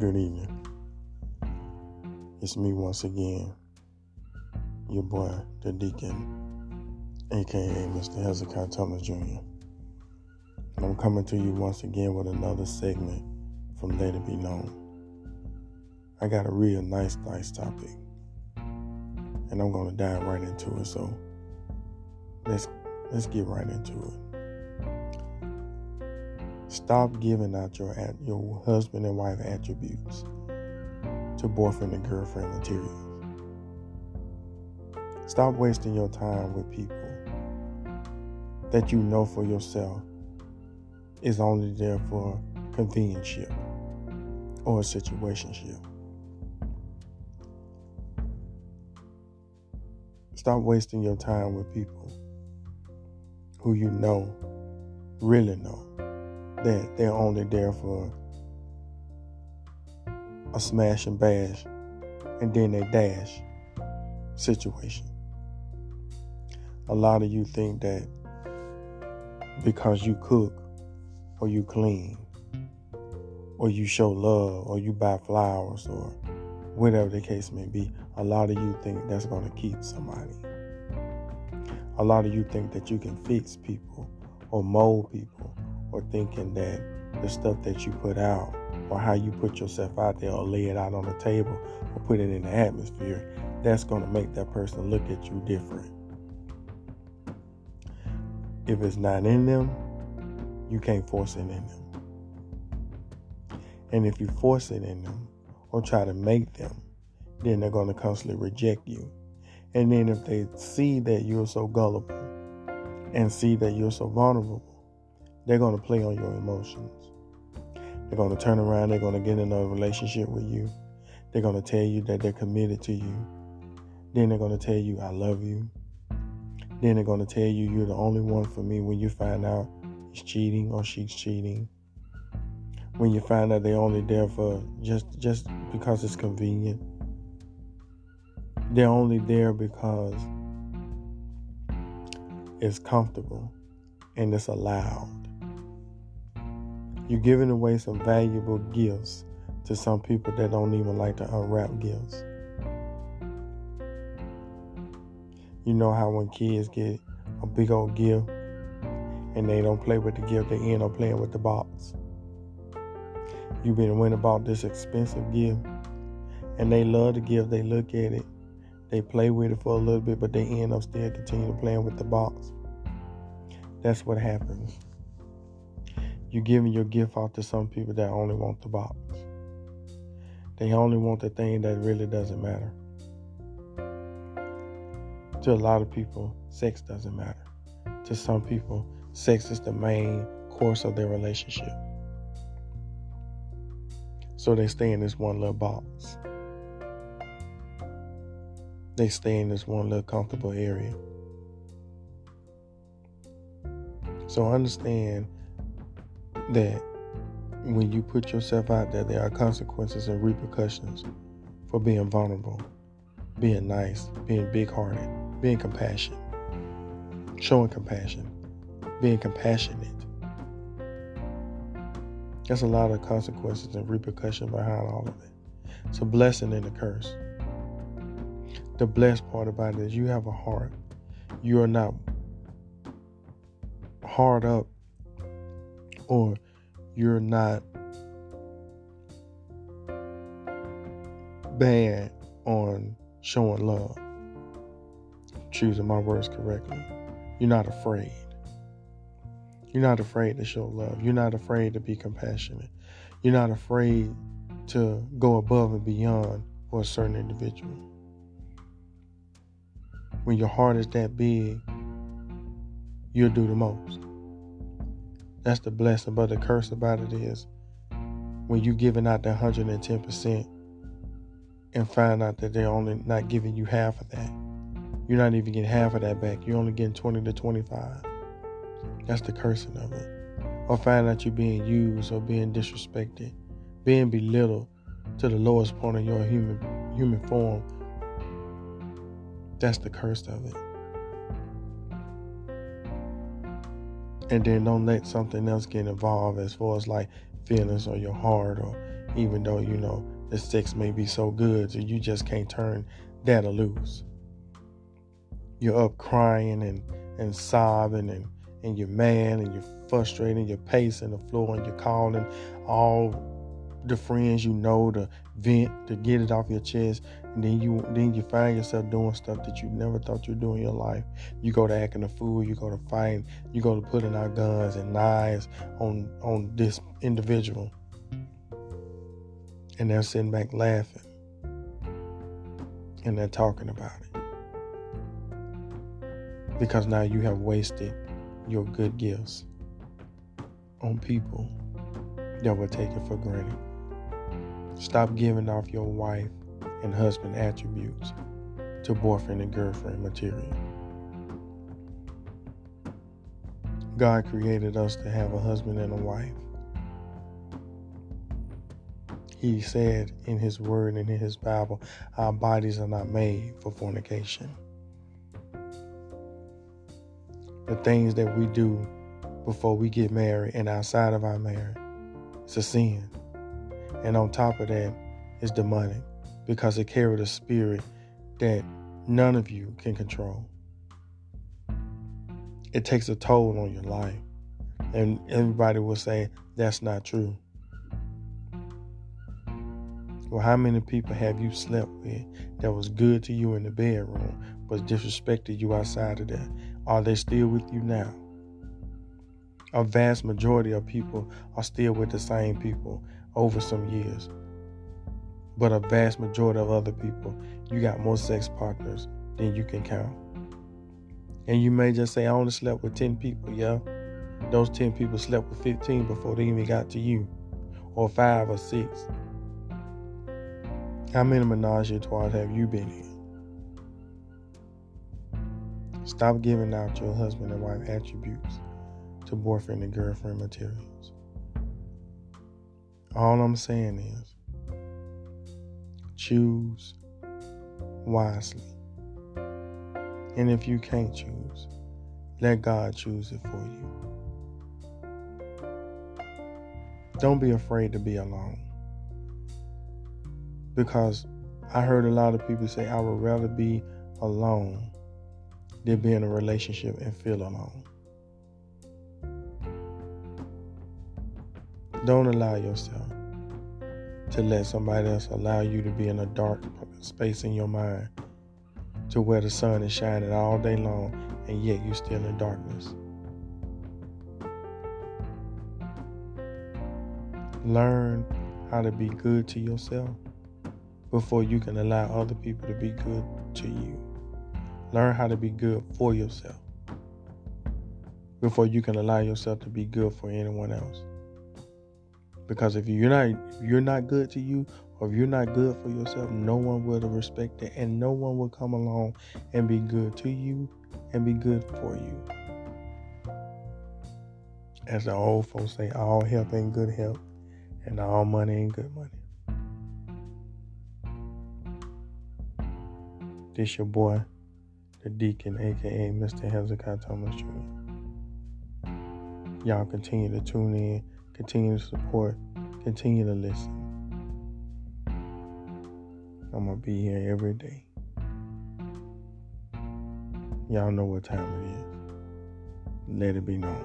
Good evening. It's me once again, your boy, the Deacon, aka Mr. Hezekiah Thomas Jr. And I'm coming to you once again with another segment from Let It Be Known. I got a real nice, nice topic, and I'm gonna dive right into it. So let's let's get right into it. Stop giving out your your husband and wife attributes to boyfriend and girlfriend materials. Stop wasting your time with people that you know for yourself is only there for convenience or a situationship. Stop wasting your time with people who you know really know that they're only there for a smash and bash and then they dash situation. A lot of you think that because you cook or you clean or you show love or you buy flowers or whatever the case may be, a lot of you think that's going to keep somebody. A lot of you think that you can fix people or mold people or thinking that the stuff that you put out or how you put yourself out there or lay it out on the table or put it in the atmosphere, that's going to make that person look at you different. If it's not in them, you can't force it in them. And if you force it in them or try to make them, then they're going to constantly reject you. And then if they see that you're so gullible and see that you're so vulnerable, they're going to play on your emotions. They're going to turn around, they're going to get in a relationship with you. They're going to tell you that they're committed to you. Then they're going to tell you, I love you. Then they're going to tell you, you're the only one for me when you find out he's cheating or she's cheating. When you find out they're only there for just just because it's convenient. They're only there because it's comfortable and it's allowed. You're giving away some valuable gifts to some people that don't even like to unwrap gifts. You know how when kids get a big old gift and they don't play with the gift, they end up playing with the box. You've been went about this expensive gift and they love the gift, they look at it, they play with it for a little bit, but they end up still continue playing with the box. That's what happens. You're giving your gift out to some people that only want the box. They only want the thing that really doesn't matter. To a lot of people, sex doesn't matter. To some people, sex is the main course of their relationship. So they stay in this one little box. They stay in this one little comfortable area. So understand that when you put yourself out there, there are consequences and repercussions for being vulnerable, being nice, being big hearted, being compassionate, showing compassion, being compassionate. There's a lot of consequences and repercussions behind all of it. It's a blessing and a curse. The blessed part about it is you have a heart. You are not hard up or you're not bad on showing love, choosing my words correctly. You're not afraid. You're not afraid to show love. You're not afraid to be compassionate. You're not afraid to go above and beyond for a certain individual. When your heart is that big, you'll do the most. That's the blessing. But the curse about it is when you giving out that 110% and find out that they're only not giving you half of that. You're not even getting half of that back. You're only getting 20 to 25. That's the cursing of it. Or find out you're being used or being disrespected, being belittled to the lowest point of your human human form. That's the curse of it. And then don't let something else get involved as far as like feelings or your heart or even though you know the sex may be so good, so you just can't turn that loose. You're up crying and, and sobbing and, and you're mad and you're frustrated and you're pacing the floor and you're calling all the friends you know to vent, to get it off your chest, and then you then you find yourself doing stuff that you never thought you'd do in your life. You go to acting a fool, you go to fighting, you go to putting out guns and knives on on this individual. And they're sitting back laughing. And they're talking about it. Because now you have wasted your good gifts on people that were taken for granted. Stop giving off your wife and husband attributes to boyfriend and girlfriend material. God created us to have a husband and a wife. He said in His Word and in His Bible, our bodies are not made for fornication. The things that we do before we get married and outside of our marriage, it's a sin. And on top of that is demonic because it carried a spirit that none of you can control. It takes a toll on your life. And everybody will say that's not true. Well, how many people have you slept with that was good to you in the bedroom but disrespected you outside of that? Are they still with you now? A vast majority of people are still with the same people over some years. But a vast majority of other people, you got more sex partners than you can count. And you may just say, I only slept with 10 people. Yeah. Those 10 people slept with 15 before they even got to you, or five or six. How many menage a trois have you been in? Stop giving out your husband and wife attributes to boyfriend and girlfriend materials. All I'm saying is choose wisely. And if you can't choose, let God choose it for you. Don't be afraid to be alone. Because I heard a lot of people say, I would rather be alone than be in a relationship and feel alone. Don't allow yourself to let somebody else allow you to be in a dark space in your mind to where the sun is shining all day long and yet you're still in darkness. Learn how to be good to yourself before you can allow other people to be good to you. Learn how to be good for yourself before you can allow yourself to be good for anyone else. Because if you're not if you're not good to you, or if you're not good for yourself, no one will respect it, and no one will come along and be good to you and be good for you. As the old folks say, all help ain't good help, and all money ain't good money. This your boy, the Deacon, aka Mr. Hezekiah Thomas Jr. Y'all continue to tune in Continue to support. Continue to listen. I'm going to be here every day. Y'all know what time it is. Let it be known.